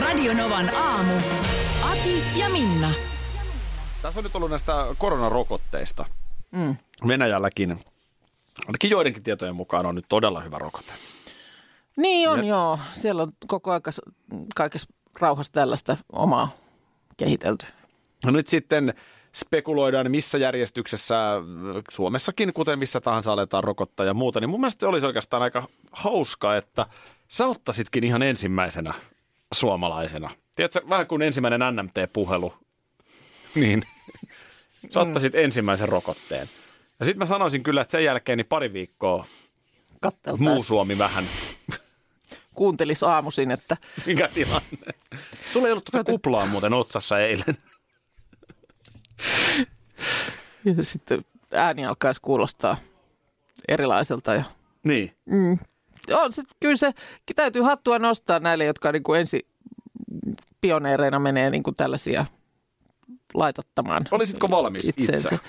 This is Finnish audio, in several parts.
Radionovan aamu. Ati ja Minna. Tässä on nyt ollut näistä koronarokotteista. Mm. Venäjälläkin, ainakin joidenkin tietojen mukaan on nyt todella hyvä rokote. Niin on, ja... joo. Siellä on koko ajan kaikessa rauhassa tällaista omaa kehitelty. No nyt sitten spekuloidaan, missä järjestyksessä Suomessakin, kuten missä tahansa aletaan rokottaa ja muuta, niin mun mielestä se olisi oikeastaan aika hauska, että sä ottasitkin ihan ensimmäisenä suomalaisena. Tiedätkö, vähän kuin ensimmäinen NMT-puhelu, niin sä ottaisit mm. ensimmäisen rokotteen. Ja sitten mä sanoisin kyllä, että sen jälkeen niin pari viikkoa muu Suomi vähän kuuntelis aamuisin, että... Mikä tilanne? Sulla ei ollut tuota kuplaa muuten otsassa eilen. Ja sitten ääni alkaisi kuulostaa erilaiselta. Ja... Niin. Mm. On, sit, kyllä se täytyy hattua nostaa näille, jotka niin kuin ensi pioneereina menee niin kuin tällaisia laitottamaan. Olisitko valmis itseensä? itse?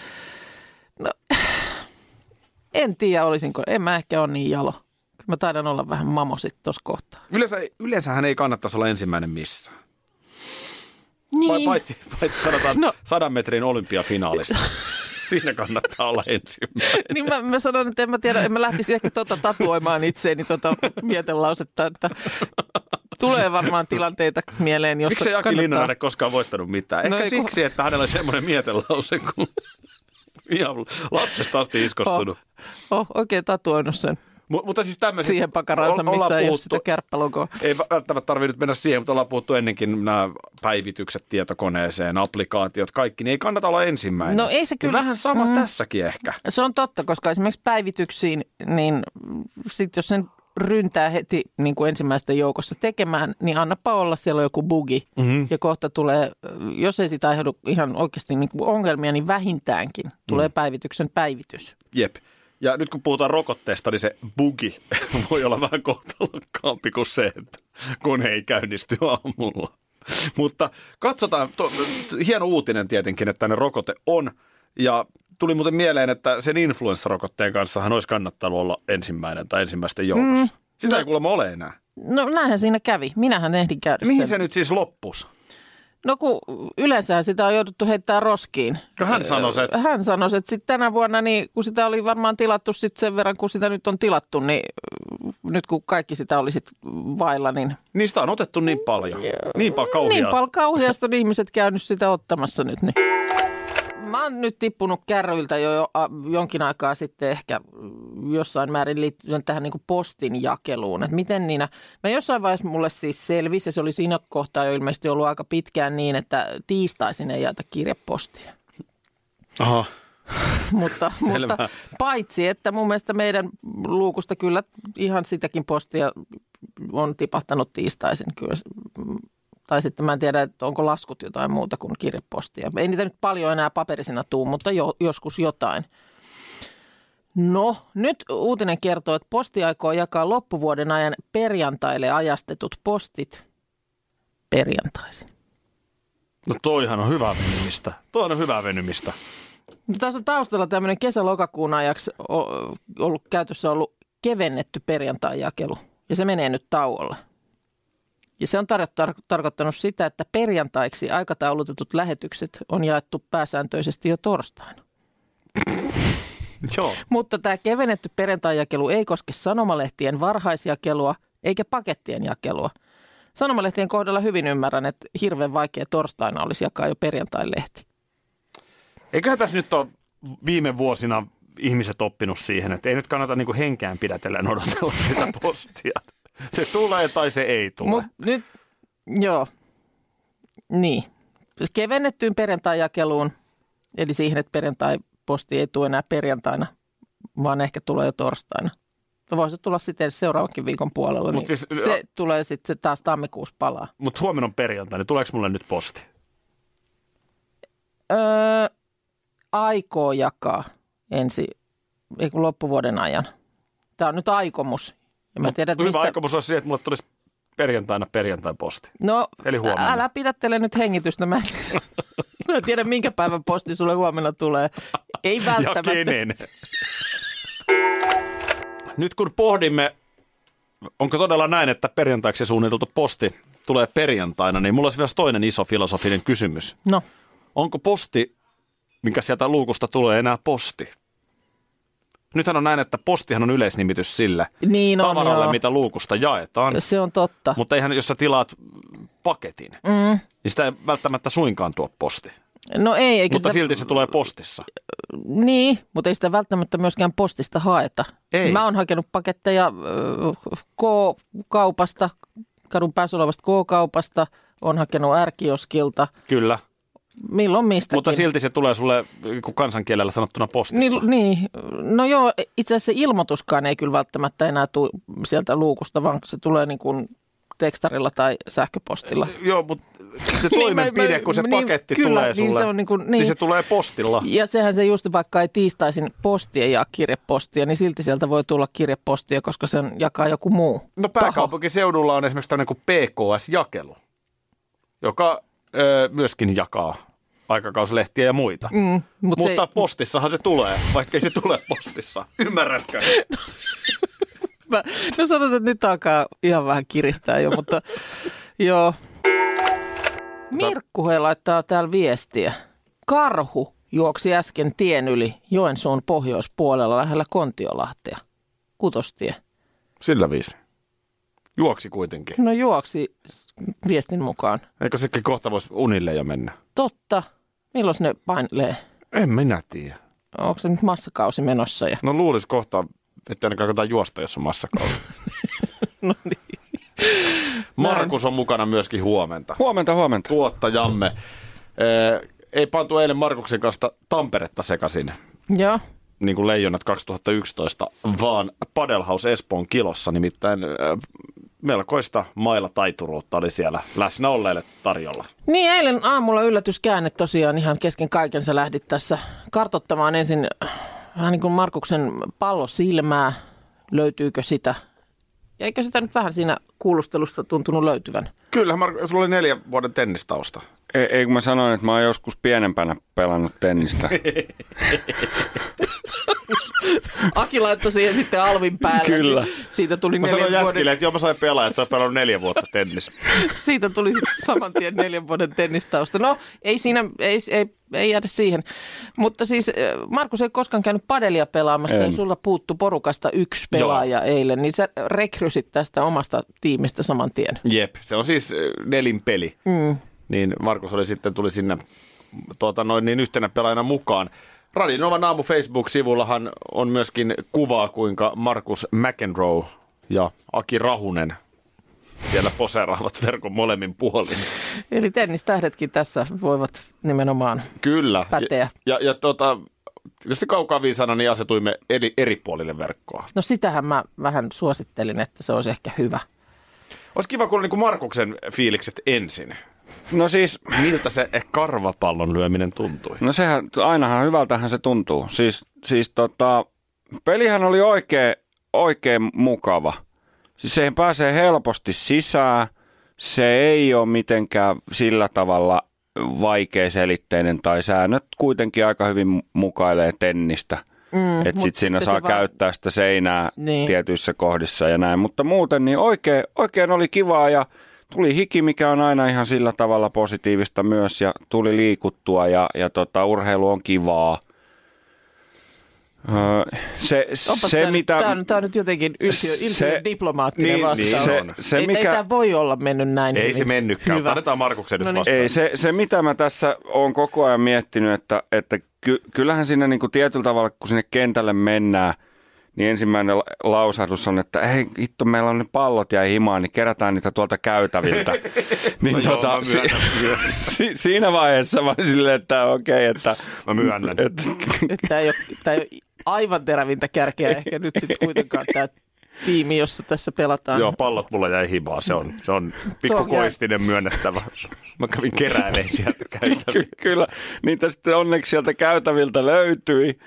No, en tiedä olisinko. En mä ehkä ole niin jalo. Mä taidan olla vähän mamo sitten tuossa kohtaa. Yleensä, yleensähän ei kannattaisi olla ensimmäinen missään. Niin. Paitsi, paitsi sanotaan no. sadan metrin olympiafinaalissa. Siinä kannattaa olla ensimmäinen. niin mä, mä sanon, että en mä tiedä, en mä lähtisi ehkä tota tatuoimaan itseeni tota mietelausetta, että tulee varmaan tilanteita mieleen, jossa Miksi Jaki kannattaa... Linnanainen koskaan voittanut mitään? Ehkä no siksi, kun... että hänellä on semmoinen mietelause, kun ihan lapsesta asti iskostunut. Oh, oh oikein tatuoinut sen. M- mutta siis tämmöiset... Siihen pakaraansa, missä puhuttu, ei ole sitä kärppälogoa. Ei välttämättä tarvitse nyt mennä siihen, mutta ollaan puhuttu ennenkin nämä päivitykset tietokoneeseen, applikaatiot, kaikki, niin ei kannata olla ensimmäinen. No ei se kyllä. Vähän sama mm, tässäkin ehkä. Se on totta, koska esimerkiksi päivityksiin, niin sit jos sen ryntää heti niin kuin ensimmäistä joukossa tekemään, niin annapa olla, siellä on joku bugi. Mm-hmm. Ja kohta tulee, jos ei sitä aiheudu ihan oikeasti niin kuin ongelmia, niin vähintäänkin tulee mm. päivityksen päivitys. Jep. Ja nyt kun puhutaan rokotteesta, niin se bugi voi olla vähän kohtalokkaampi kuin se, että kone ei käynnisty aamulla. Mutta katsotaan, to, hieno uutinen tietenkin, että ne rokote on. Ja tuli muuten mieleen, että sen influenssarokotteen kanssahan olisi kannattanut olla ensimmäinen tai ensimmäisten joukossa. Mm. Sitä no, ei kuulemma ole enää. No näinhän siinä kävi. Minähän ehdin käydä Mihin sen. se nyt siis loppus? No kun yleensä sitä on jouduttu heittämään roskiin. No hän sanoi, että... Hän sanoi, että sitten tänä vuonna, niin kun sitä oli varmaan tilattu sit sen verran, kun sitä nyt on tilattu, niin nyt kun kaikki sitä oli sit vailla, niin... Niistä on otettu niin paljon. Niin paljon kauheaa. Niin paljon kauheasta on ihmiset käynyt sitä ottamassa nyt. Niin mä oon nyt tippunut kärryiltä jo, jo jonkin aikaa sitten ehkä jossain määrin liittyen tähän niin postin jakeluun. Että miten niinä, mä jossain vaiheessa mulle siis selvisi, ja se oli siinä kohtaa jo ilmeisesti ollut aika pitkään niin, että tiistaisin ei jaeta kirjepostia. Aha. mutta, mutta paitsi, että mun mielestä meidän luukusta kyllä ihan sitäkin postia on tipahtanut tiistaisin kyllä tai sitten mä en tiedä, että onko laskut jotain muuta kuin kirjepostia. Ei niitä nyt paljon enää paperisina tuu, mutta jo, joskus jotain. No, nyt uutinen kertoo, että posti aikoo jakaa loppuvuoden ajan perjantaille ajastetut postit perjantaisin. No toihan on hyvä venymistä. Toi on hyvä venymistä. No, tässä on taustalla tämmöinen kesä-lokakuun ajaksi ollut käytössä ollut kevennetty perjantai-jakelu. Ja se menee nyt tauolle. Ja se on tar- tar- tarkoittanut sitä, että perjantaiksi aikataulutetut lähetykset on jaettu pääsääntöisesti jo torstaina. Joo. Mutta tämä kevennetty perjantai-jakelu ei koske sanomalehtien varhaisjakelua eikä pakettien jakelua. Sanomalehtien kohdalla hyvin ymmärrän, että hirveän vaikea torstaina olisi jakaa jo perjantai-lehti. Eiköhän tässä nyt ole viime vuosina ihmiset oppinut siihen, että ei nyt kannata niin henkään pidätellen odotella sitä postia. Se tulee tai se ei tule. Mut nyt, joo, niin. Kevennettyyn perjantai-jakeluun, eli siihen, että perjantai-posti ei tule enää perjantaina, vaan ehkä tulee jo torstaina. No voisi tulla sitten seuraavankin viikon puolella, Mut niin siis- se tulee sitten taas tammikuussa palaa. Mutta huomenna on perjantai, niin tuleeko mulle nyt posti? Öö, aikoo jakaa ensi, loppuvuoden ajan. Tämä on nyt aikomus. Ja mä tiedän, että Hyvä mistä... aikomus on siihen, että mulle tulisi perjantaina perjantai posti. No, Eli huomenna. älä pidättele nyt hengitystä. Mä en, mä en tiedä, minkä päivän posti sulle huomenna tulee. Ei Ja välttämättä. kenen? Nyt kun pohdimme, onko todella näin, että perjantaiksi suunniteltu posti tulee perjantaina, niin mulla olisi vielä toinen iso filosofinen kysymys. No, Onko posti, mikä sieltä luukusta tulee, enää posti? Nythän on näin, että postihan on yleisnimitys sille niin on tavaralle, joo. mitä luukusta jaetaan. Se on totta. Mutta eihän, jos sä tilaat paketin, mm. niin sitä ei välttämättä suinkaan tuo posti. No ei, eikä Mutta sitä, silti se tulee postissa. Niin, mutta ei sitä välttämättä myöskään postista haeta. Ei. Mä oon hakenut paketteja K-kaupasta, kadun päässä olevasta K-kaupasta, on hakenut R-kioskilta, Kyllä. Milloin mistäkin. Mutta silti se tulee sulle kun kansankielellä sanottuna postissa. Niin, niin, no joo, itse asiassa ilmoituskaan ei kyllä välttämättä enää tule sieltä luukusta, vaan se tulee niin kuin tekstarilla tai sähköpostilla. Joo, mutta se toimenpide, Niin, mä- kun se niin, paketti kyllä, tulee niin sulle, se on niin kuin- niin niin. se tulee postilla. Ja sehän se just vaikka ei tiistaisin postia ja kirjepostia, niin silti sieltä voi tulla kirjepostia, koska sen jakaa joku muu No taho. pääkaupunkiseudulla on esimerkiksi tämmöinen kuin PKS-jakelu, joka ö, myöskin jakaa aikakauslehtiä ja muita. Mm, mut Mutta se, postissahan se tulee, vaikka ei se tule postissa. Ymmärrätkö? mä, no sanotaan, että nyt alkaa ihan vähän kiristää jo, mutta joo. Mirkku he laittaa täällä viestiä. Karhu juoksi äsken tien yli Joensuun pohjoispuolella lähellä Kontiolahtea. Kutostie. Sillä viisi. Juoksi kuitenkin. No juoksi viestin mukaan. Eikö sekin kohta voisi unille jo mennä? Totta. Milloin ne painelee? En minä tiedä. Onko se nyt massakausi menossa? Ja... No luulisi kohta, että ainakaan jotain juosta, jos on massakausi. No niin. Markus on mukana myöskin huomenta. Huomenta, huomenta. Tuottajamme. Eh, Ei pantu eilen Markuksen kanssa Tamperetta sekaisin, Joo. niin kuin Leijonat 2011, vaan Padelhaus Espoon kilossa. Nimittäin eh, melkoista mailla taituruutta oli siellä läsnä olleille tarjolla. Niin, eilen aamulla yllätyskäänne tosiaan ihan kesken kaiken sä lähdit tässä kartottamaan ensin äh, vähän niin kuin Markuksen pallosilmää, löytyykö sitä. Ja eikö sitä nyt vähän siinä kuulustelussa tuntunut löytyvän? Kyllä, Mark- sulla oli neljä vuoden tennistausta. Ei, ei kun mä sanoin, että mä oon joskus pienempänä pelannut tennistä. Aki laittoi siihen sitten alvin päälle. Kyllä. niin Siitä tuli Mä sanoin vuoden, jätkille, että joo mä sain pelaa, että sä oot pelannut neljä vuotta tennis. siitä tuli sitten saman tien neljän vuoden tennistausta. No, ei siinä, ei, ei, ei jäädä siihen. Mutta siis äh, Markus ei koskaan käynyt padelia pelaamassa En. ja sulla puuttu porukasta yksi pelaaja eilen, niin sä rekrysit tästä omasta tiimistä saman tien. Jep, se on siis eh, nelin peli. Mm. Niin Markus oli sitten, tuli sinne tuota, noin niin yhtenä pelaajana mukaan. Radinovan aamu Facebook-sivullahan on myöskin kuvaa, kuinka Markus McEnroe ja Aki Rahunen siellä poseeraavat verkon molemmin puolin. Eli tennistähdetkin tässä voivat nimenomaan. Kyllä. Päteä. Ja, ja, ja tota, tietysti kaukaa viisana, niin asetuimme eri, eri puolille verkkoa. No sitähän mä vähän suosittelin, että se olisi ehkä hyvä. Olisi kiva kuulla niin kuin Markuksen fiilikset ensin. No siis, Miltä se karvapallon lyöminen tuntui? no sehän, ainahan hyvältähän se tuntuu. Siis, siis tota, pelihän oli oikein, oikein mukava. Siis siihen pääsee helposti sisään. Se ei ole mitenkään sillä tavalla vaikeaselitteinen tai säännöt kuitenkin aika hyvin mukailee tennistä. Mm, että sit siinä saa se vaan- käyttää sitä seinää niin. tietyissä kohdissa ja näin. Mutta muuten niin oikein, oikein oli kivaa ja tuli hiki, mikä on aina ihan sillä tavalla positiivista myös ja tuli liikuttua ja, ja tota, urheilu on kivaa. Öö, se, Onpa se tämä, mitä... nyt, tämä, on, tämä on nyt jotenkin yltiö, yltiö Se- diplomaattinen niin, vastaus. niin se, on. se, ei, mikä... ei tämä voi olla mennyt näin Ei hyvin. se mennytkään, Hyvä. annetaan Markuksen No nyt niin. vastaan. Ei, se, se mitä mä tässä on koko ajan miettinyt, että, että ky, kyllähän siinä niin kuin tietyllä tavalla, kun sinne kentälle mennään, niin ensimmäinen la- lausahdus on, että hei hitto, meillä on ne pallot jäi himaan, niin kerätään niitä tuolta käytäviltä. niin No joo, tota, mä si, si, siinä vaiheessa mä olin silleen, että okei, että... Mä myönnän. että tämä ei, ole, tämä ei ole aivan terävintä kärkeä ehkä nyt sitten kuitenkaan tämä tiimi, jossa tässä pelataan. Joo, pallot mulla jäi himaan. Se on, se on pikku koistinen myönnettävä. Mä kävin keräilemään sieltä käytäviltä. Ky- kyllä, niitä sitten onneksi sieltä käytäviltä löytyi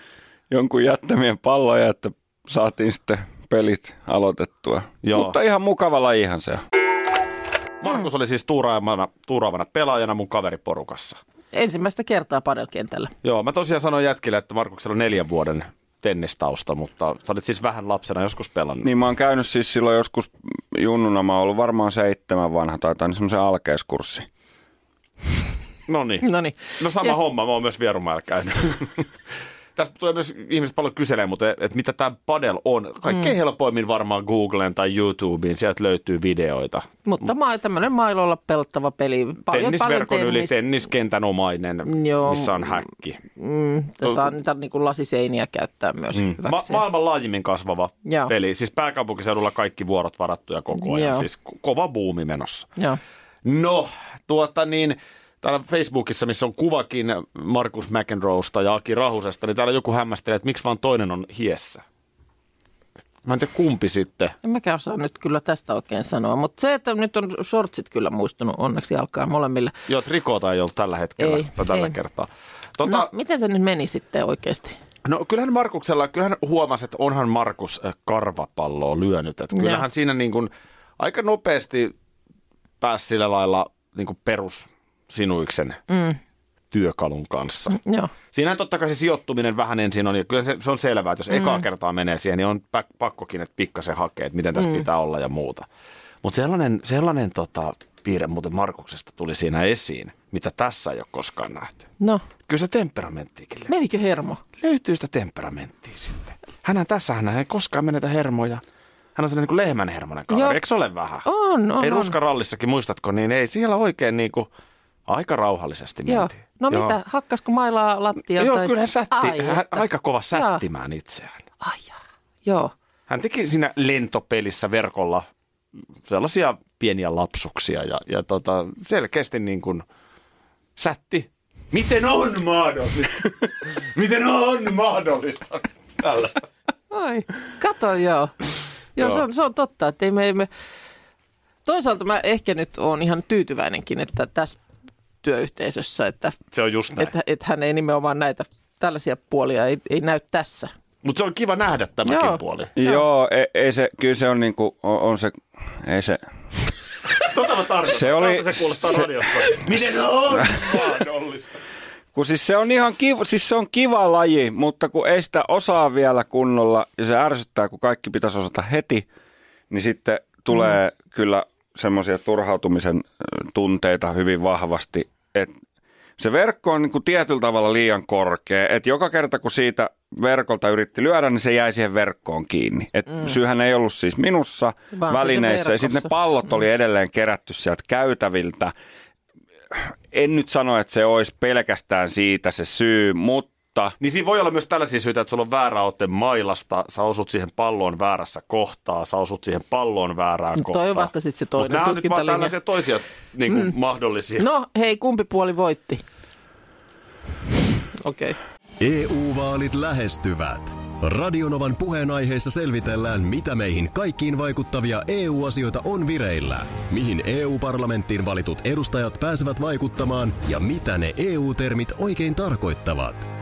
jonkun jättämien palloja, että saatiin sitten pelit aloitettua. Joo. Mutta ihan mukava lajihan se on. Markus oli siis tuuraavana, tuuraavana pelaajana mun kaveriporukassa. Ensimmäistä kertaa padelkentällä. Joo, mä tosiaan sanoin jätkille, että Markuksella on neljän vuoden tennistausta, mutta sä olit siis vähän lapsena joskus pelannut. Niin mä oon käynyt siis silloin joskus junnuna, mä oon ollut varmaan seitsemän vanha tai jotain, niin semmoisen alkeiskurssi. No niin. No sama yes. homma, mä oon myös Vierumäellä käynyt. Tässä tulee myös ihmiset paljon kyselee, mutta että mitä tämä padel on. Kaikkein mm. helpoimmin varmaan Googleen tai YouTubeen, sieltä löytyy videoita. Mutta ma- tämmöinen mailolla pelattava peli. Paljon, Tennisverkon paljon yli tenniskentän omainen, Joo. missä on häkki. Mm, saa niitä niin kuin lasiseiniä käyttää myös mm. Ma- maailman laajimmin kasvava Joo. peli. Siis pääkaupunkiseudulla kaikki vuorot varattuja koko ajan. Joo. Siis kova buumi menossa. Joo. No, tuota niin täällä Facebookissa, missä on kuvakin Markus McEnroesta ja Aki Rahusesta, niin täällä joku hämmästelee, että miksi vaan toinen on hiessä. Mä en tiedä kumpi sitten. En mäkään osaa nyt kyllä tästä oikein sanoa, mutta se, että nyt on shortsit kyllä muistunut, onneksi alkaa molemmille. Joo, trikota ei ole tällä hetkellä ei, tai tällä ei. kertaa. Tota, no, miten se nyt meni sitten oikeasti? No kyllähän Markuksella, kyllähän huomasi, että onhan Markus äh, karvapalloa lyönyt. Että kyllähän ja. siinä niin kuin aika nopeasti pääsi sillä lailla niin kuin perus sinuiksen mm. työkalun kanssa. Mm, joo. Siinähän totta kai se sijoittuminen vähän ensin on, ja kyllä se, se on selvää, että jos mm. ekaa kertaa menee siihen, niin on pakkokin, että pikkasen hakee, että miten tässä mm. pitää olla ja muuta. Mutta sellainen, sellainen tota, piirre muuten Markuksesta tuli siinä esiin, mitä tässä ei ole koskaan nähty. No. Kyllä se temperamenttiikin löytyy. Menikö hermo? Löytyy sitä temperamenttia sitten. Hänhän tässä, hän ei koskaan menetä hermoja. Hän on sellainen niin kuin lehmänhermonen kaveri, eikö ole vähän? On, on. Ei ruskarallissakin, muistatko, niin ei siellä oikein niin kuin – Aika rauhallisesti Joo. mentiin. No Joo. mitä, hakkasko mailaa lattia? Joo, tai... kyllä hän sätti, Ai, hän, aika kova sättimään Joo. itseään. Ai Joo. Hän teki siinä lentopelissä verkolla sellaisia pieniä lapsuksia ja, ja tota, selkeästi niin kuin sätti. Miten on mahdollista? Miten on mahdollista? Tällaista. Oi, kato joo. Joo, joo. Se, on, se on totta, että ei me, me... Toisaalta mä ehkä nyt oon ihan tyytyväinenkin, että tässä työyhteisössä, että, se on just näin. Että, että hän ei nimenomaan näitä tällaisia puolia ei, ei näy tässä. Mutta se on kiva nähdä tämäkin Joo. puoli. Joo, Joo ei, ei se, kyllä se on niin kuin, on, on se, ei se... tota mä tarkoitan. Se oli... Se kuulostaa se, radiosta. Miten on mahdollista? Kun siis se on ihan kiva, siis se on kiva laji, mutta kun ei sitä osaa vielä kunnolla ja se ärsyttää, kun kaikki pitäisi osata heti, niin sitten tulee mm. kyllä semmoisia turhautumisen tunteita hyvin vahvasti, että se verkko on niin kuin tietyllä tavalla liian korkea, että joka kerta kun siitä verkolta yritti lyödä, niin se jäi siihen verkkoon kiinni. Et mm. Syyhän ei ollut siis minussa Vaan välineissä ja sitten ne pallot mm. oli edelleen kerätty sieltä käytäviltä. En nyt sano, että se olisi pelkästään siitä se syy, mutta mutta... Niin siinä voi olla myös tällaisia syitä, että sulla on väärä otte mailasta, sä osut siihen palloon väärässä kohtaa, sä osut siihen palloon väärään no, kohtaan. Toi vasta sitten se toinen Mutta nämä on nyt vaan tällaisia toisia niin kuin mm. mahdollisia. No hei, kumpi puoli voitti? Okei. Okay. EU-vaalit lähestyvät. Radionovan puheenaiheessa selvitellään, mitä meihin kaikkiin vaikuttavia EU-asioita on vireillä, mihin EU-parlamenttiin valitut edustajat pääsevät vaikuttamaan ja mitä ne EU-termit oikein tarkoittavat.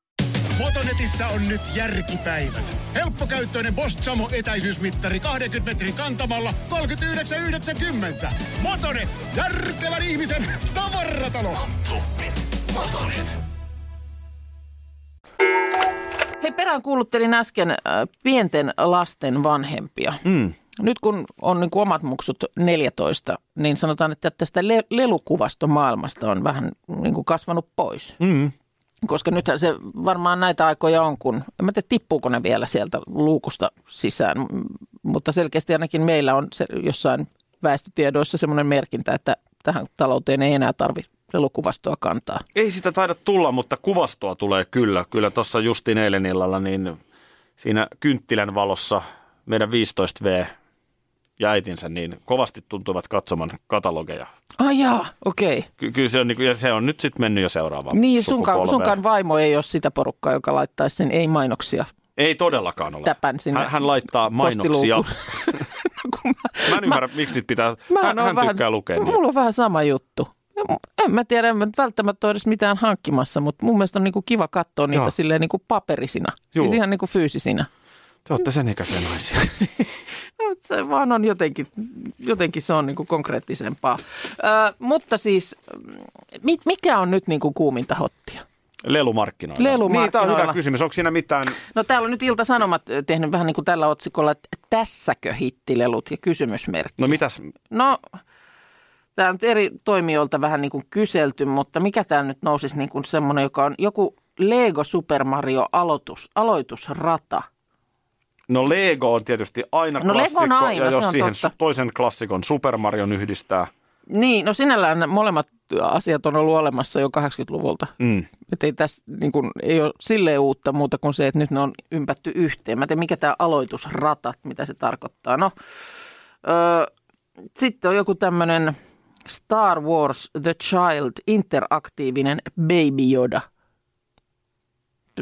Motonetissä on nyt järkipäivät. Helppokäyttöinen Bosch Samo etäisyysmittari 20 metrin kantamalla 39,90. Motonet, järkevän ihmisen tavaratalo. Motonet. Hei, perään kuuluttelin äsken äh, pienten lasten vanhempia. Mm. Nyt kun on niin kuin omat muksut 14, niin sanotaan, että tästä le- lelukuvastomaailmasta on vähän niin kuin kasvanut pois. Mm. Koska nythän se varmaan näitä aikoja on, kun en mä tiedä tippuuko ne vielä sieltä luukusta sisään, mutta selkeästi ainakin meillä on se jossain väestötiedoissa semmoinen merkintä, että tähän talouteen ei enää tarvi lelukuvastoa kantaa. Ei sitä taida tulla, mutta kuvastoa tulee kyllä. Kyllä tuossa justiin eilen illalla, niin siinä kynttilän valossa meidän 15V ja äitinsä niin kovasti tuntuvat katsoman katalogeja. Ai jaa, okei. Ky- kyllä se on, niin kuin, ja se on nyt sitten mennyt jo seuraavaan Niin, sunkaan, sunkaan vaimo ei ole sitä porukkaa, joka laittaisi sen ei-mainoksia Ei todellakaan ole. täpän sinne. Hän, hän laittaa mainoksia. postiluukuun. Kun Mä en ymmärrä, miksi niitä pitää. hän, oon hän tykkää lukea. Mulla on vähän sama juttu. En mä tiedä, en mä välttämättä ole edes mitään hankkimassa, mutta mun mielestä on niinku kiva katsoa niitä Joo. silleen niinku paperisina. Juu. Siis ihan niinku fyysisinä. Te olette sen ikäisiä naisia. No, Se vaan on jotenkin, jotenkin se on niinku konkreettisempaa. Ö, mutta siis, mi, mikä on nyt niinku kuuminta hottia? Lelumarkkinoilla. Lelumarkkinoilla. Niin, tämä on hyvä kysymys. Onko siinä mitään... No täällä on nyt Ilta-Sanomat tehnyt vähän niin kuin tällä otsikolla, että tässäkö hittilelut ja kysymysmerkki. No mitäs? No, tämä on eri toimijoilta vähän niin kuin kyselty, mutta mikä tämä nyt nousisi niin kuin semmoinen, joka on joku Lego Super Mario aloitus, aloitusrata. No Lego on tietysti aina No, Lego on klassikko. aina, ja jos on siihen totta. toisen klassikon Super Marion yhdistää. Niin, no sinällään molemmat asiat on ollut olemassa jo 80-luvulta. Mm. Että ei tässä niin kuin, ei ole silleen uutta muuta kuin se, että nyt ne on ympätty yhteen. Mä tiedä, mikä tämä aloitusrata, mitä se tarkoittaa. No, öö, sitten on joku tämmöinen Star Wars The Child interaktiivinen Baby Yoda.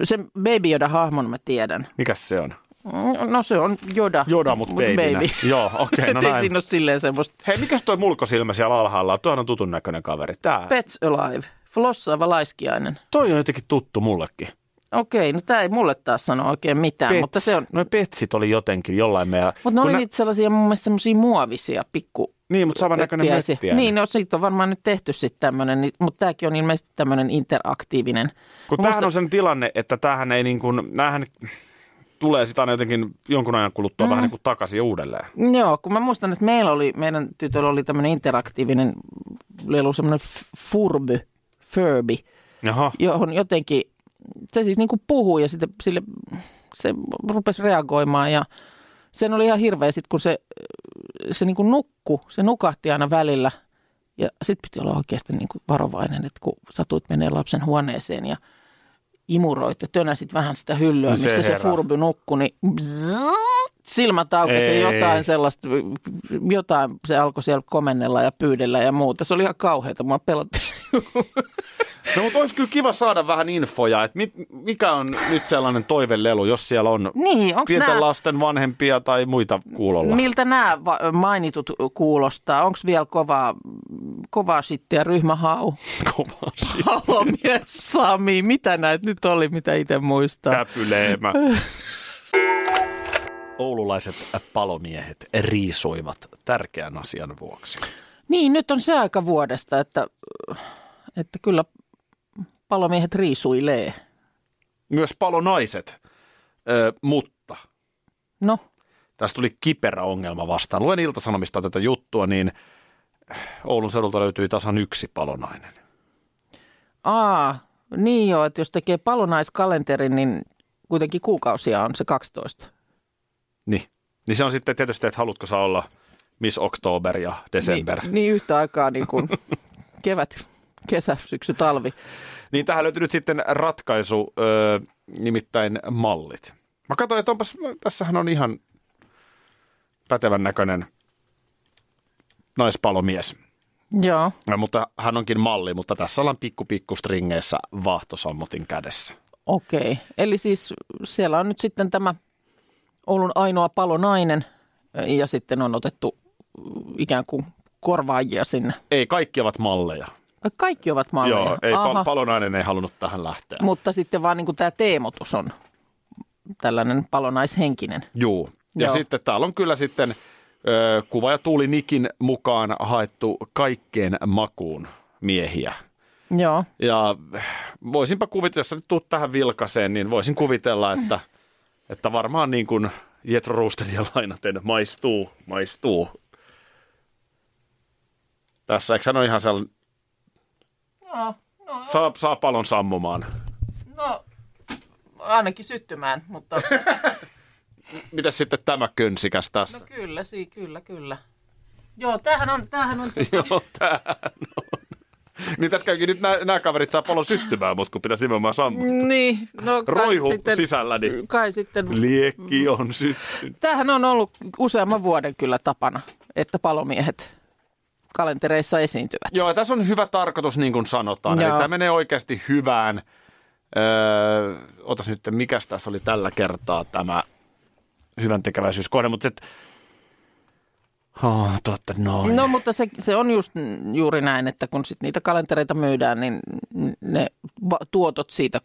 Sen Baby Yoda-hahmon mä tiedän. Mikäs se on? Mm, No se on Yoda. Joda, mut mut babynä. Joo, okei, okay, no näin. siinä ole silleen semmoista Hei, mikäs toi mulkosilmä siellä alhaalla on? Tuohan on tutun näköinen kaveri. Tää. Pets Alive, flossaava laiskiainen. toi on jotenkin tuttu mullekin. Okei, no tämä ei mulle taas sano oikein mitään, Pets. mutta se on... Noi petsit oli jotenkin jollain meidän... Mutta ne oli nä- niitä sellaisia mun mielestä semmoisia muovisia pikku Niin, mutta samannäköinen jättiäisiä. mettiäinen. Niin, no siitä on varmaan nyt tehty sitten tämmöinen, niin, mutta tämäkin on ilmeisesti tämmöinen interaktiivinen. Kun Mä tämähän muistan- on sen tilanne, että tämähän ei niin kuin, näähän tulee sitä aina jotenkin jonkun ajan kuluttua mm. vähän niin kuin takaisin uudelleen. Joo, kun mä muistan, että meillä oli, meidän tytöllä oli tämmöinen interaktiivinen lelu, semmoinen Furby, Furby, Jaha. johon jotenkin, se siis niin kuin puhuu ja sitten sille, se rupesi reagoimaan ja sen oli ihan hirveä sitten, kun se, se niin kuin nukku, se nukahti aina välillä ja sitten piti olla oikeasti niin kuin varovainen, että kun satuit menee lapsen huoneeseen ja imuroit ja tönäsit vähän sitä hyllyä, No se missä se furby nukkui, niin bzzzt, silmät aukesi Ei. ja jotain sellaista, jotain se alkoi siellä komennella ja pyydellä ja muuta. Se oli ihan kauheata, mua pelotti. No mutta olisi kyllä kiva saada vähän infoja, että mit, mikä on nyt sellainen toivelelu, jos siellä on Niin, pienten nämä, lasten vanhempia tai muita kuulolla. miltä nämä va- mainitut kuulostaa? Onko vielä kovaa, kovaa shittiä ryhmähau? Kova shit. Palomies Sami, mitä näitä nyt oli, mitä itse muistaa? Käpyleemä. Oululaiset palomiehet riisuivat tärkeän asian vuoksi. Niin, nyt on se aika vuodesta, että, että kyllä palomiehet riisuilee. Myös palonaiset, ö, mutta No, tästä tuli kiperä ongelma vastaan. Luen Iltasanomista tätä juttua, niin Oulun seudulta löytyi tasan yksi palonainen. aa, niin joo, että jos tekee palonaiskalenterin, niin kuitenkin kuukausia on se 12. Niin. Niin se on sitten tietysti, että haluatko sä olla Miss Oktober ja December. Niin, niin yhtä aikaa niin kuin kevät, kesä, syksy, talvi. Niin tähän löytyy nyt sitten ratkaisu, ö, nimittäin mallit. Mä katsoin, että onpas, tässähän on ihan pätevän näköinen naispalomies. Joo, Ja, mutta hän onkin malli, mutta tässä ollaan pikku pikku stringeissä vaahtosammutin kädessä. okei. Eli siis siellä on nyt sitten tämä Oulun ainoa palonainen ja sitten on otettu ikään kuin korvaajia sinne. Ei, kaikki ovat malleja. Kaikki ovat malleja. Joo, ei, Aha. pal- palonainen ei halunnut tähän lähteä. Mutta sitten vaan niin kuin tämä teemotus on tällainen palonaishenkinen. Juu. Ja Joo. sitten täällä on kyllä sitten ö, kuva ja tuuli Nikin mukaan haettu kaikkeen makuun miehiä. Joo. Ja voisinpa kuvitella, jos nyt tuut tähän vilkaseen, niin voisin kuvitella, että, että varmaan niin kuin Jetro Roosteria lainaten maistuu, maistuu. Tässä, eikö ole ihan sellainen, Joo. saa, saa palon sammumaan. ainakin syttymään, mutta Mitäs sitten tämä könsikäs tässä? no kyllä, si, kyllä, kyllä. Joo, tämähän on, tämähän on Joo, tämähän on. Niin tässä käykin nyt nämä kaverit saa pallon syttymään, mutta kun pitäisi nimenomaan sammuttaa. Niin, no kai Roihu sitten, sisällä, niin Kai sitten, liekki on syttynyt. tämähän on ollut useamman vuoden kyllä tapana, että palomiehet kalentereissa esiintyvät. Joo, tässä on hyvä tarkoitus, niin kuin sanotaan. Eli Joo. tämä menee oikeasti hyvään. Öö, otas nyt, mikäs tässä oli tällä kertaa tämä hyvän tekeväisyyskohde, mutta sitten... Oh, totta, noin. No mutta se, se on just juuri näin, että kun sit niitä kalentereita myydään, niin ne tuotot siitä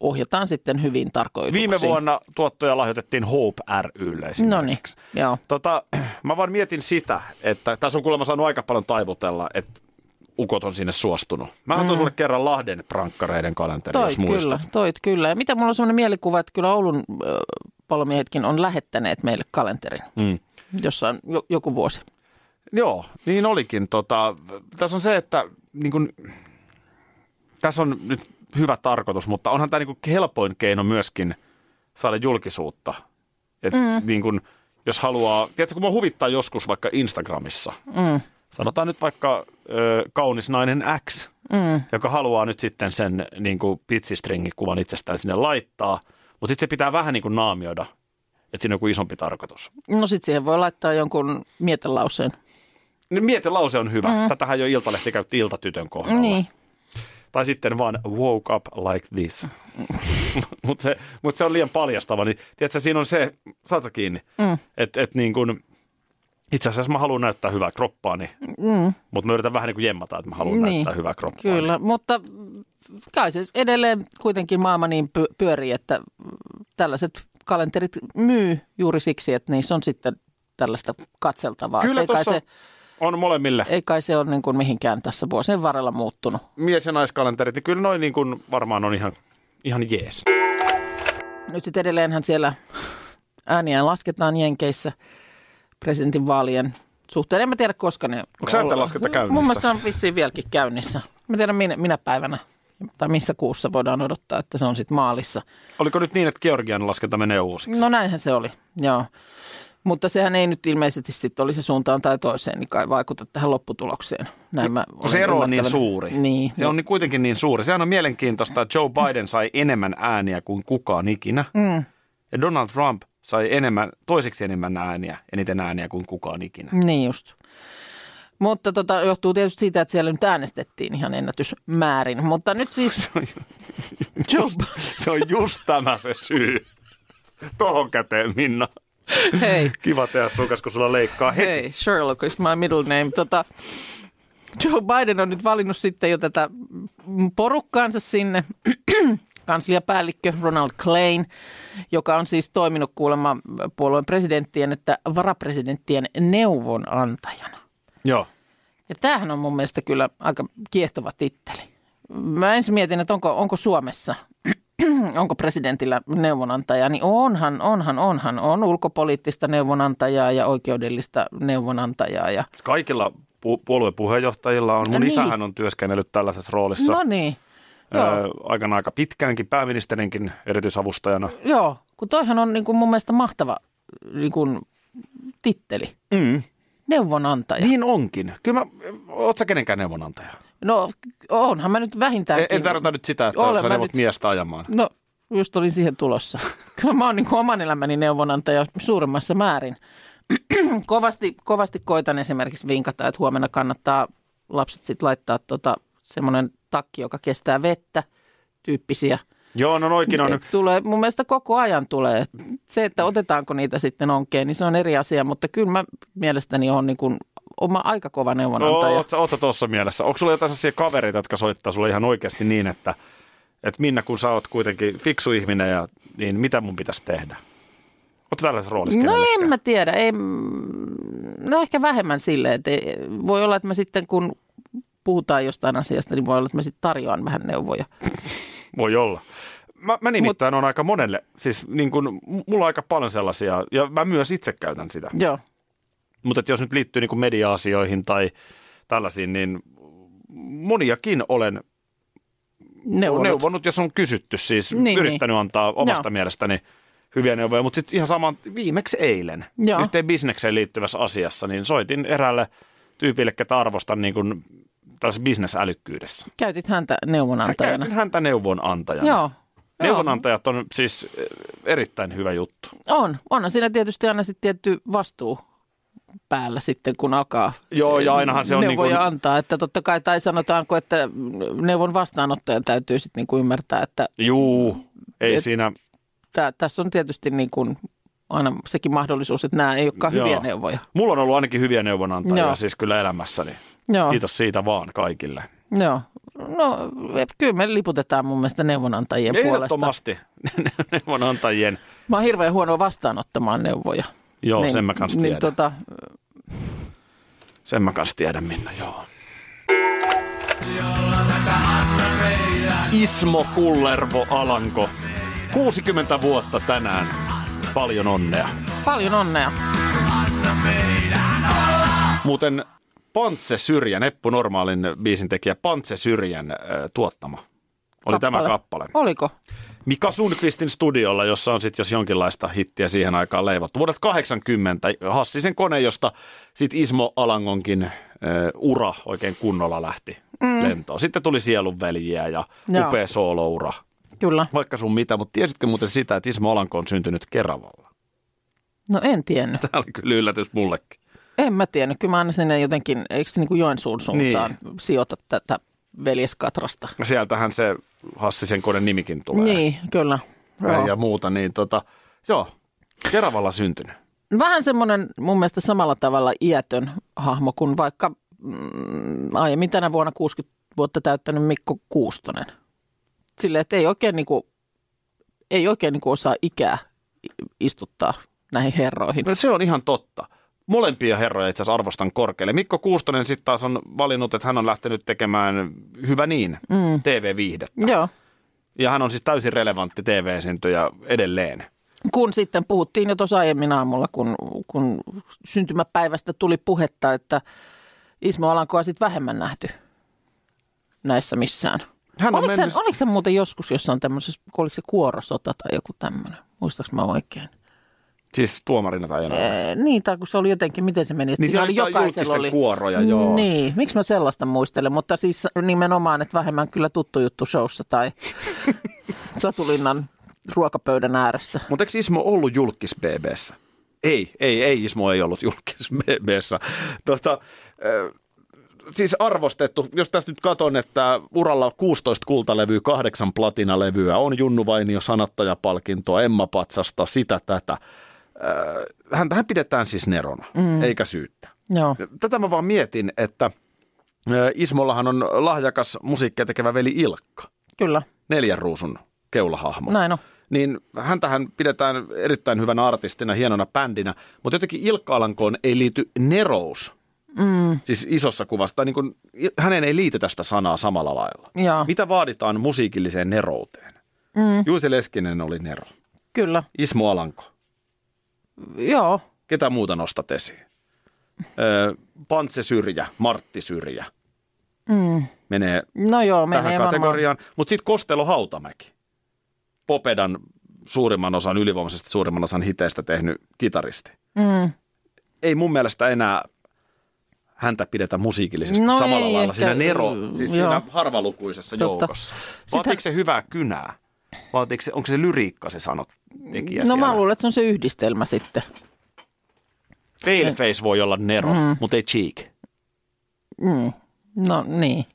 ohjataan sitten hyvin tarkoituksiin. Viime vuonna tuottoja lahjoitettiin Hope rylle No niin, joo. Tota, mä vaan mietin sitä, että tässä on kuulemma saanut aika paljon taivutella, että ukot on sinne suostunut. Mä antoin sulle kerran Lahden prankkareiden kalenteri, jos Toit kyllä, muistat. toit kyllä. Ja mitä mulla on sellainen mielikuva, että kyllä Oulun ö, palomiehetkin on lähettäneet meille kalenterin, Mm. Jossa on jo, joku vuosi. Joo, niin olikin. Tota, tässä on se, että niin kun, tässä on nyt hyvä tarkoitus, mutta onhan tämä niin helpoin keino myöskin saada julkisuutta. Et, mm. niin kun, jos haluaa, tiedätkö, kun mua huvittaa joskus vaikka Instagramissa, Mm. sanotaan nyt vaikka ö, kaunis nainen X, Mm. joka haluaa nyt sitten sen niin kuin pitsistringikuvan itsestään sinne laittaa, mutta sitten se pitää vähän niin kuin naamioida, että siinä on joku isompi tarkoitus. No sitten siihen voi laittaa jonkun mietelauseen. Niin Mietelause on hyvä. Mm. Tätähän jo Iltalehti käytti Iltatytön kohdalla. Niin. Tai sitten vaan woke up like this. Mutta se, mut se on liian paljastava. Niin, tiedätkö, siinä on se, saat sä kiinni, Mm. että et niin kuin, itse asiassa mä haluan näyttää hyvää kroppaani, Mm. mutta mä yritän vähän niin kuin jemmata, että mä haluan Niin, näyttää hyvää kroppaani. Kyllä, mutta kai se edelleen kuitenkin maailma niin py- pyörii, että tällaiset kalenterit myy juuri siksi, että niissä on sitten tällaista katseltavaa. Kyllä ei, kai tuossa se, on molemmille ei kai se ole niin kuin mihinkään tässä vuosien varrella muuttunut. mies- ja naiskalenterit, niin kyllä noin niin kuin varmaan on ihan, ihan jees. Nyt sitten edelleenhän siellä ääniä lasketaan Jenkeissä presidentinvaalien suhteen. En mä tiedä, koska ne... Onko ääntenlaskenta käynnissä? Mun mielestä se on vissiin vieläkin käynnissä. Mä tiedän minä, minä päivänä tai missä kuussa voidaan odottaa, että se on sitten maalissa. Oliko nyt niin, että Georgian laskenta menee uusiksi? No näinhän se oli, joo. Mutta sehän ei nyt ilmeisesti sitten olisi suuntaan tai toiseen, niin kai vaikuta tähän lopputulokseen. Näin mä No, se ero on niin suuri. Niin. Se on niin kuitenkin niin suuri. Sehän on mielenkiintoista, että Joe Biden sai enemmän ääniä kuin kukaan ikinä. Mm, Ja Donald Trump sai enemmän, toiseksi enemmän ääniä, eniten ääniä kuin kukaan ikinä. niin just. Mutta tota, johtuu tietysti siitä, että siellä nyt äänestettiin ihan ennätysmäärin. Mutta nyt siis Joe, Se on just tämä se syy. Tohon käteen, Minna. hei, Kiva tehdä sukas, kun sulla leikkaa heti. hei, Sherlock is my middle name. Tota, Joe Biden on nyt valinnut sitten jo tätä porukkaansa sinne. kansliapäällikkö Ronald Klein, joka on siis toiminut kuulemma puolueen presidenttien että varapresidenttien neuvonantajana. Joo. Ja tämähän on mun mielestä kyllä aika kiehtova titteli. Mä ensin mietin, että onko, onko Suomessa, onko presidentillä neuvonantaja, niin onhan, onhan, onhan. On ulkopoliittista neuvonantajaa ja oikeudellista neuvonantajaa. Ja, Kaikilla pu- puoluepuheenjohtajilla on. Mun No niin. isähän on työskennellyt tällaisessa roolissa. no niin, joo, aikana aika pitkäänkin pääministerinkin erityisavustajana. joo, kun toihan on niin kuin mun mielestä mahtava niin kuin titteli. Mm. Neuvonantaja. Niin onkin. Kyllä mä, oot sä kenenkään neuvonantaja? No onhan mä nyt vähintäänkin. En, en tarkoita nyt sitä, että Olen sä neuvot nyt- miestä ajamaan. No, just olin siihen tulossa. Kyllä mä oon niin kuin oman elämäni neuvonantaja suuremmassa määrin. kovasti, kovasti koitan esimerkiksi vinkata, että huomenna kannattaa lapset sitten laittaa tota, semmoinen takki, joka kestää vettä, tyyppisiä. Joo, no noikin on. Et Tulee, mun mielestä koko ajan tulee. Se, että otetaanko niitä sitten onkeen, niin se on eri asia, mutta kyllä mä mielestäni on niin kuin oma aika kova No, neuvonantaja. oot, sä- oot tuossa mielessä? Onko sulla jotain sellaisia kavereita, jotka soittaa sulle ihan oikeasti niin, että, että Minna, kun sä oot kuitenkin fiksu ihminen, ja, niin mitä mun pitäisi tehdä? Oot tällaisessa roolissa No en mä tiedä. Ei, no ehkä vähemmän silleen, että voi olla, että mä sitten kun puhutaan jostain asiasta, niin voi olla, että mä sitten tarjoan vähän neuvoja. Voi olla. Mä, mä nimittäin on aika monelle, siis niin kun, mulla on aika paljon sellaisia, ja mä myös itse käytän sitä. Joo. Mutta jos nyt liittyy niin media-asioihin tai tällaisiin, niin moniakin olen Neuvonut. neuvonut, jos on kysytty siis, Niin, niin, yrittänyt niin. antaa omasta Joo. mielestäni hyviä neuvoja, mutta sitten ihan saman viimeksi eilen, Joo. yhteen bisnekseen liittyvässä asiassa, niin soitin eräälle tyypille, ketä arvostan niin kuin tällaisessa bisnesälykkyydessä. Käytit häntä Mä neuvonantajana. Käytin häntä neuvonantajana. Joo. Neuvonantajat on siis eh, erittäin hyvä juttu. On. Onhan siinä tietysti aina sitten tietty vastuu päällä sitten, kun alkaa Joo, ja ainahan se on niin neuvoja kuin, antaa. Että totta kai, tai sanotaanko, että neuvon vastaanottajan täytyy sitten niin kuin ymmärtää, että juu, ei Et- siinä, tää, tässä on tietysti niin kuin aina sekin mahdollisuus, että nämä ei olekaan Joo. hyviä neuvoja. mulla on ollut ainakin hyviä neuvonantajia Joo. siis kyllä elämässäni. Joo, Kiitos siitä vaan kaikille. joo. No kyllä me liputetaan mun mielestä neuvonantajien puolesta. Ehdottomasti neuvonantajien. Mä oon hirveän huono vastaanottamaan neuvoja. Joo, sen mä kans tiedän. Niin tota, Sen mä kans tiedän, Minna, joo. Ismo Kullervo Alanko. 60 vuotta tänään. Paljon onnea. paljon onnea. Muuten Pantse Syrjän, Eppu Normaalin biisin tekijä Pantse Syrjän äh, tuottama. Oli tämä kappale. Oliko? Mika Sundqvistin studiolla, jossa on sitten jos jonkinlaista hittiä siihen aikaan leivottu. Vuodet 80 Hassisen kone, josta sitten Ismo Alangonkin äh, ura oikein kunnolla lähti mm. lentoon. Sitten tuli Sielunveljiä ja Joo. upea sooloura. Kyllä. Vaikka sun mitä, mutta tiesitkö muuten sitä, että Ismo Alanko on syntynyt Keravalla? No en tiennyt. Tämä oli kyllä yllätys mullekin. En mä tiennyt. Kyllä mä aina sinne jotenkin, eikö se niin kuin Joensuun suuntaan niin. sijoita tätä veljeskatrasta? Sieltähän se Hassisen kone nimikin tulee. Niin, kyllä. Joo. ja muuta, niin tota, joo, Keravalla syntynyt. Vähän semmoinen mun mielestä samalla tavalla iätön hahmo kuin vaikka mm, aiemmin tänä vuonna 60 vuotta täyttänyt Mikko Kuustonen. Silleen, että ei oikein, niin kuin, ei oikein niin kuin osaa ikää istuttaa näihin herroihin. No, se on ihan totta. Molempia herroja itse asiassa arvostan korkealle. Mikko Kuustonen sitten taas on valinnut, että hän on lähtenyt tekemään hyvä niin mm. TV-viihdettä. Joo. Ja hän on siis täysin relevantti TV-esiintyjä edelleen. Kun sitten puhuttiin jo tuossa aiemmin aamulla, kun, kun syntymäpäivästä tuli puhetta, että Ismo Alankoa sitten vähemmän nähty näissä missään. Hän on Oliko, mennyt... se, oliko se muuten joskus jossain tämmöisessä, oliko se kuorosota tai joku tämmöinen? Muistaaks mä oikein? Siis tuomarina tai jonain. Ee, niin, tai kun se oli jotenkin, miten se meni? että Niin siinä oli julkisten kuoroja, joo. Niin, miksi mä sellaista muistelen, mutta siis nimenomaan, että vähemmän kyllä tuttu juttu showssa tai Satulinnan ruokapöydän ääressä. Mutta eikö Ismo ollut julkis BBssä? Ei, ei, ei Ismo ei ollut julkis BBssä. Tota, äh, siis arvostettu, jos tästä nyt katon, että uralla 16 kultalevyä, kahdeksan platinalevyä, on Junnu Vainio sanattajapalkintoa, Emma Patsasta, sitä tätä. Äh, häntähän pidetään siis nerona, mm. eikä syyttä. Joo, Tätä mä vaan mietin, että äh, Ismollahan on lahjakas musiikkia tekevä veli Ilkka, kyllä, neljän ruusun keulahahmo näin on. niin häntähän pidetään erittäin hyvänä artistina, hienona bändinä, mutta jotenkin Ilkka Alankoon ei liity nerous. Mm. Siis isossa kuvassa, niin hänen ei liitetä sitä sanaa samalla lailla. Joo, Mitä vaaditaan musiikilliseen nerouteen? Mm. Juusi Leskinen oli nero. kyllä, Ismo Alanko. Joo, Ketä muuta nostat esiin? Öö, Pantse Syrjä, Martti Syrjä. mm. Menee no joo, tähän menee kategoriaan. Mutta sitten Kostelo Hautamäki. Popedan suurimman osan, ylivoimaisesti suurimman osan hiteistä tehnyt kitaristi. Mm. Ei mun mielestä enää häntä pidetä musiikillisesti No samalla ei lailla ehkä, siinä nero, siis joo. siinä harvalukuisessa Totta. joukossa. Vaatiiko se hyvää kynää? Vaatiiko se, onko se lyriikka se sanot tekijä No siellä? mä luulen, että se on se yhdistelmä sitten. Paleface voi olla nero, mm. mutta ei cheek. Mm. No niin,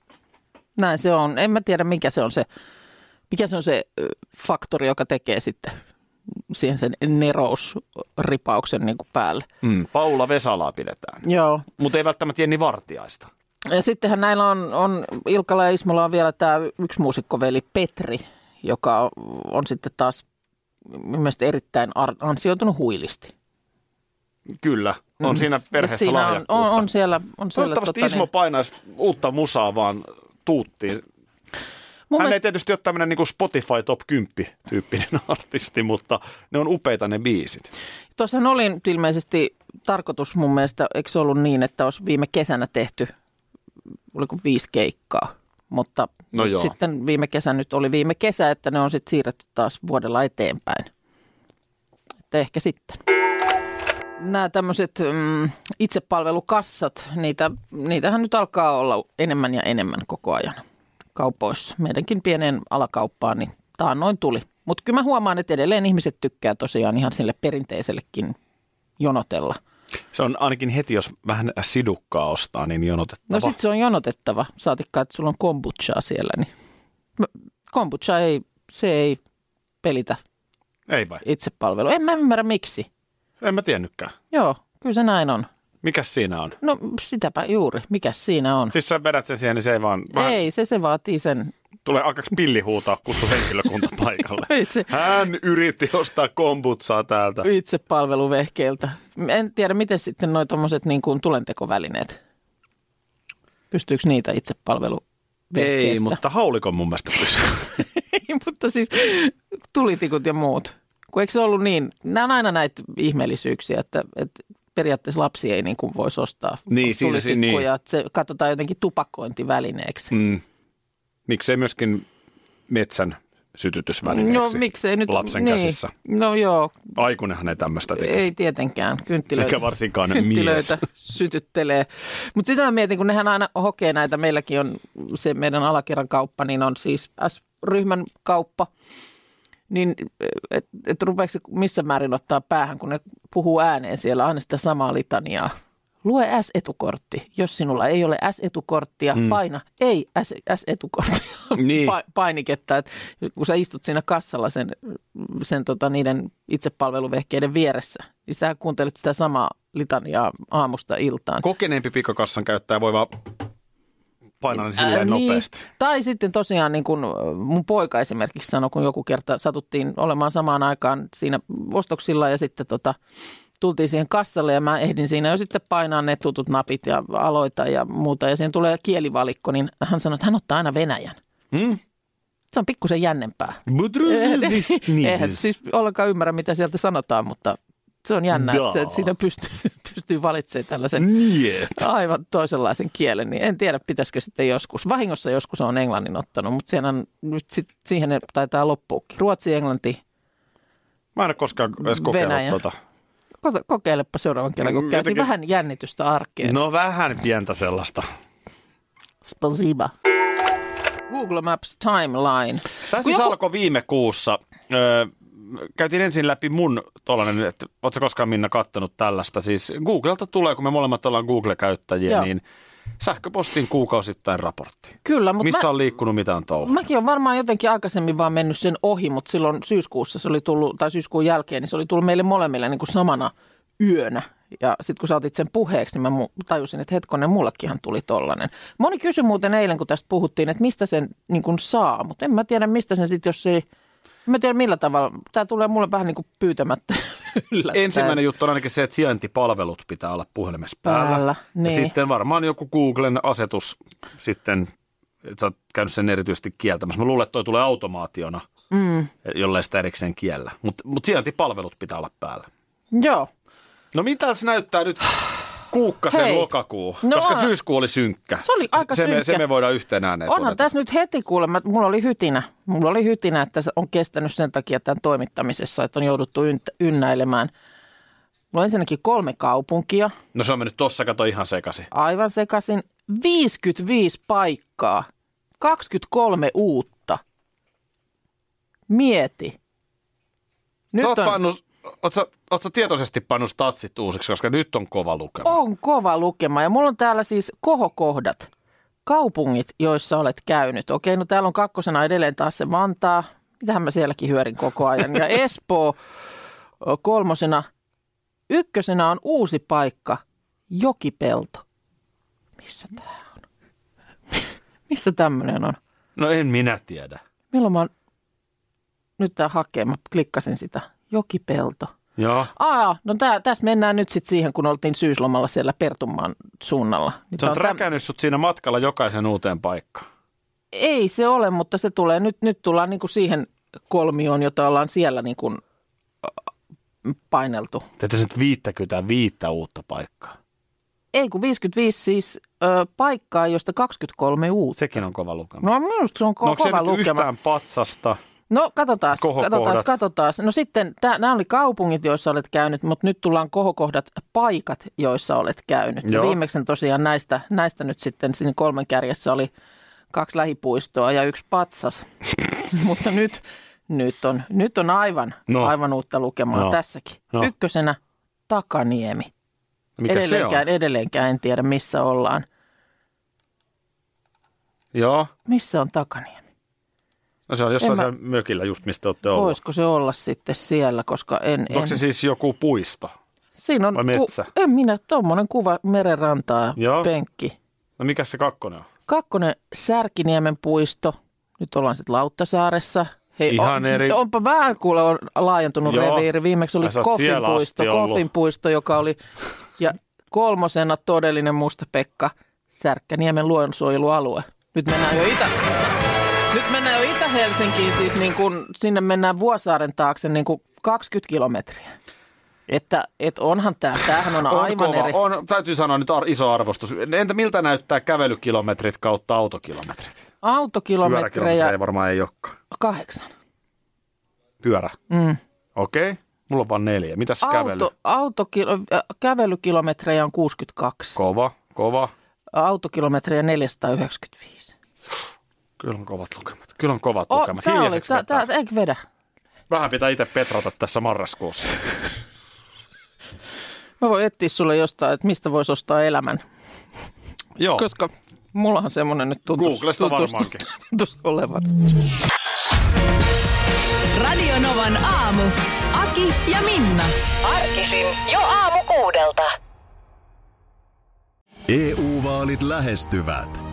näin se on. En mä tiedä, mikä se on se, mikä se on se faktori, joka tekee sitten siihen sen nerousripauksen niin kuin päälle. Mm. Paula Vesalaa pidetään, Joo. mutta ei välttämättä Jenni Vartiaista. Ja sittenhän näillä on, on Ilkalla ja Ismolla on vielä tämä yksi muusikkoveli Petri, joka on sitten taas mielestäni erittäin ansioitunut huilisti. Kyllä, on siinä Et perheessä siinä on, on, on siellä, on siellä Toivottavasti tota Ismo painaisi uutta musaa vaan tuuttiin. mun Hän mielestä, ei tietysti ole tämmöinen niin Spotify Top 10 tyyppinen artisti, mutta ne on upeita ne biisit. Tuossahan oli nyt ilmeisesti tarkoitus mun mielestä, eikö se ollut niin, että olisi viime kesänä tehty, oliko viisi keikkaa mutta No joo. sitten viime kesä nyt oli viime kesä, että ne on sitten siirretty taas vuodella eteenpäin. Että ehkä sitten. Nämä tämmöiset mm, itsepalvelukassat, niitä, niitähän nyt alkaa olla enemmän ja enemmän koko ajan kaupoissa. Meidänkin pieneen alakauppaan, niin taannoin tuli. Mutta kyllä mä huomaan, että edelleen ihmiset tykkää tosiaan ihan sille perinteisellekin jonotella. Se on ainakin heti, jos vähän sidukkaa ostaa, niin jonotettava. No sitten se on jonotettava, saatikka, että sulla on kombuchaa siellä. Niin. Kombucha ei, se ei pelitä Ei vai? itsepalvelu. En mä ymmärrä miksi. En mä tiennytkään. Joo, kyllä se näin on. Mikäs siinä on? No sitäpä juuri. Mikäs siinä on? Siis sä vedät sen siihen, niin se ei vaan... Vähän Ei, se, se vaatii sen. Tulee alkaaks pilli huutaa kutsu henkilökunta paikalle. Se Hän yritti ostaa kombutsaa täältä. itsepalveluvehkeiltä. En tiedä, miten sitten noi tommoset niin kuin tulentekovälineet. Pystyykö niitä itsepalveluvehkeistä? Ei, mutta haulikon mun mielestä. Ei, mutta siis tulitikut ja muut. Kun eikö se ollut niin, nämä on aina näitä ihmeellisyyksiä, että, että periaatteessa lapsi ei niin kuin voisi ostaa Niin, siinä se- niin. että se katsotaan jotenkin tupakointivälineeksi. Mm. Miksei myöskin metsän sytytysvälineeksi No miksei nyt. lapsen niin. käsissä. No joo, Aikunenhan ei tämmöistä tekisi. ei tietenkään. Kynttilöitä, Eikä varsinkaan kynttilöitä mies. sytyttelee. Mutta sitä mä mietin, kun nehän aina hokee näitä, meilläkin on se meidän alakerran kauppa, niin on siis S-ryhmän kauppa. Niin että et rupeeko missä määrin ottaa päähän, kun ne puhuu ääneen siellä aina sitä samaa litaniaa. Lue S-etukortti. Jos sinulla ei ole S-etukorttia, mm. paina ei S-etukorttia Niin. pa- painiketta. Et kun sä istut siinä kassalla sen, sen tota, niiden itsepalveluvehkeiden vieressä, niin sä kuuntelet sitä samaa litaniaa aamusta iltaan. Kokeneempi pikakassan käyttäjä voi vaan painaa ne silleen Ää, nopeasti. Niin. Tai sitten tosiaan niin kuin mun poika esimerkiksi sanoi, kun joku kerta satuttiin olemaan samaan aikaan siinä ostoksilla ja sitten tota, tultiin siihen kassalle ja mä ehdin siinä jo sitten painaa ne tutut napit ja aloita ja muuta. Ja siihen tulee kielivalikko, niin hän sanoi, että hän ottaa aina Venäjän. Mm. Se on pikkusen jännempää. Eihän siis ollenkaan ymmärrä, mitä sieltä sanotaan, mutta se on jännä, että Daa. se- siinä pystyy, pystyy valitsemaan tällaisen Niet. aivan toisenlaisen kielen, niin en tiedä, pitäisikö sitten joskus. Vahingossa joskus on englannin ottanut, mutta on, nyt sit, siihen ne taitaa loppuukin. Ruotsi, englanti. Mä en ole koskaan edes kokeillut Venäjä. tota. Ko- Kokeilepa seuraavan kerran, kun Mm, käytiin jotenkin- vähän jännitystä arkeen. No vähän pientä sellaista. Spasiba. Google Maps Timeline. Tämä Kun siis joku- alkoi viime kuussa. Öö, käytiin ensin läpi mun tollanen, että ootko koskaan Minna kattonut tällaista. Siis Googlelta tulee, kun me molemmat ollaan Google-käyttäjiä, Joo. niin sähköpostin kuukausittain raportti. Kyllä, mutta Missä mä, on liikkunut, mitä on mäkin olen varmaan jotenkin aikaisemmin vaan mennyt sen ohi, mutta silloin syyskuussa se oli tullut, tai syyskuun jälkeen, niin se oli tullut meille molemmille niin kuin samana yönä. Ja sitten kun sä otit sen puheeksi, niin mä tajusin, että hetkonen, mullekinhan tuli tollanen. Moni kysyi muuten eilen, kun tästä puhuttiin, että mistä sen niin kuin saa, mutta en mä tiedä, mistä sen sitten, jos ei... Mä tiedä millä tavalla. Tämä tulee mulle vähän niin kuin pyytämättä yllättäen. Ensimmäinen juttu on ainakin se, että sijaintipalvelut pitää olla puhelimessa päällä. Päällä, Ja niin. sitten varmaan joku Googlen asetus sitten, että sä oot käynyt sen erityisesti kieltämässä. Mä luulen, että toi tulee automaationa, mm. jollei sitä erikseen kiellä. Mutta mut sijaintipalvelut pitää olla päällä. Joo. No mitä se näyttää nyt kuukkasen Hei. lokakuu? No koska syyskuu oli synkkä. Se oli aika se Me, synkkä. se me voidaan yhteen ääneen Onhan todeta. tässä nyt heti kuulemma, mulla oli hytinä. Mulla oli hytinä, että se on kestänyt sen takia tämän toimittamisessa, että on jouduttu ynt- ynnäilemään. Mulla on ensinnäkin kolme kaupunkia, No se on mennyt tossa, kato ihan sekaisin. aivan sekaisin. 55 paikkaa, 23 uutta. Mieti. Nyt sä oot, on, pannut, oot sä tietoisesti pannut statsit uusiksi, koska nyt on kova lukema. on kova lukema ja mulla on täällä siis kohokohdat. Kaupungit, joissa olet käynyt. Okei, no täällä on kakkosena edelleen taas se Vantaa. Mitähän mä sielläkin hyörin koko ajan. Ja Espoo kolmosena. Ykkösenä on uusi paikka, Jokipelto. Missä tää on? Missä tämmöinen on? No en minä tiedä. Milloin mä oon... Nyt tää hakee, mä klikkasin sitä. Jokipelto. Joo. Aa, no tää, tässä mennään nyt sitten siihen, kun oltiin syyslomalla siellä Pertunmaan suunnalla. Niin Se tää on on täm- sut siinä matkalla jokaisen uuteen paikkaan. Ei se ole, mutta se tulee nyt, nyt tullaan niin kuin siihen kolmioon, jota ollaan siellä niin kuin äh, paineltu. Teette nyt 55 uutta paikkaa. Ei kun 55 siis ö, paikkaa, josta 23 uutta. Sekin on kova lukema. No minusta se on ko- no, onko se kova nyt lukema. yhtään patsasta? No katsotaan, katsotaan, katsotaan. No sitten nämä oli kaupungit, joissa olet käynyt, mutta nyt tullaan kohokohdat paikat, joissa olet käynyt. Ja Joo. viimeksi tosiaan näistä, näistä nyt sitten siinä kolmen kärjessä oli kaksi lähipuistoa ja yksi patsas. mutta nyt, nyt, on, nyt on aivan, No. aivan uutta lukemaa No. tässäkin. No. Ykkösenä Takaniemi. Mikä se on? edelleenkään, edelleenkään en tiedä, missä ollaan. Joo. Missä on Takaniemi? No se on jossain En mä- mökillä just, mistä olette ollut. Voisiko se olla sitten siellä, koska en... Onko en... se siis joku puisto? Siinä on, vai metsä? en minä, tuommoinen kuva merenrantaa, Joo. penkki. No mikä se kakkonen on? Kakkonen Särkiniemen puisto. Nyt ollaan sitten Lauttasaaressa. Hei, Ihan on, eri- Onpa vähän kuule on laajentunut Joo. reviiri. Viimeksi oli Koffin puisto. Koffin puisto, joka oli... Ja kolmosena todellinen musta Pekka, Särkkäniemen luonnonsuojelualue. Nyt mennään jo Itä... Nyt mennään jo Itä-Helsinkiin, siis niin kun, sinne mennään Vuosaaren taakse niin kuin 20 kilometriä. Että et onhan tämä, tämähän on, On aivan kova. eri. On, täytyy sanoa nyt ar- iso arvostus. Entä miltä näyttää kävelykilometrit kautta autokilometrit? Autokilometrejä Pyöräkilometrejä varmaan ei olekaan. kahdeksan. Pyörä. Mm. Okei. Okay. Mulla on vaan neljä. Mitäs kävely? Auto, autokilo, äh, kävelykilometrejä on 62. Kova, kova. Autokilometrejä 495. Kyllä on kovat lukemat. Kyllä on kovat O, lukemat. tää oli, tää, tää, eikö vedä? Vähän pitää itse petrata tässä marraskuussa. Mä voin etsiä sulle jostain, että mistä voisi ostaa elämän. Joo. Koska mullahan semmoinen nyt tuntuu, Googlesta varmaankin. tuntuisi olevan. Radio Novan aamu. Aki ja Minna. Arkisin jo aamu kuudelta. EU-vaalit lähestyvät.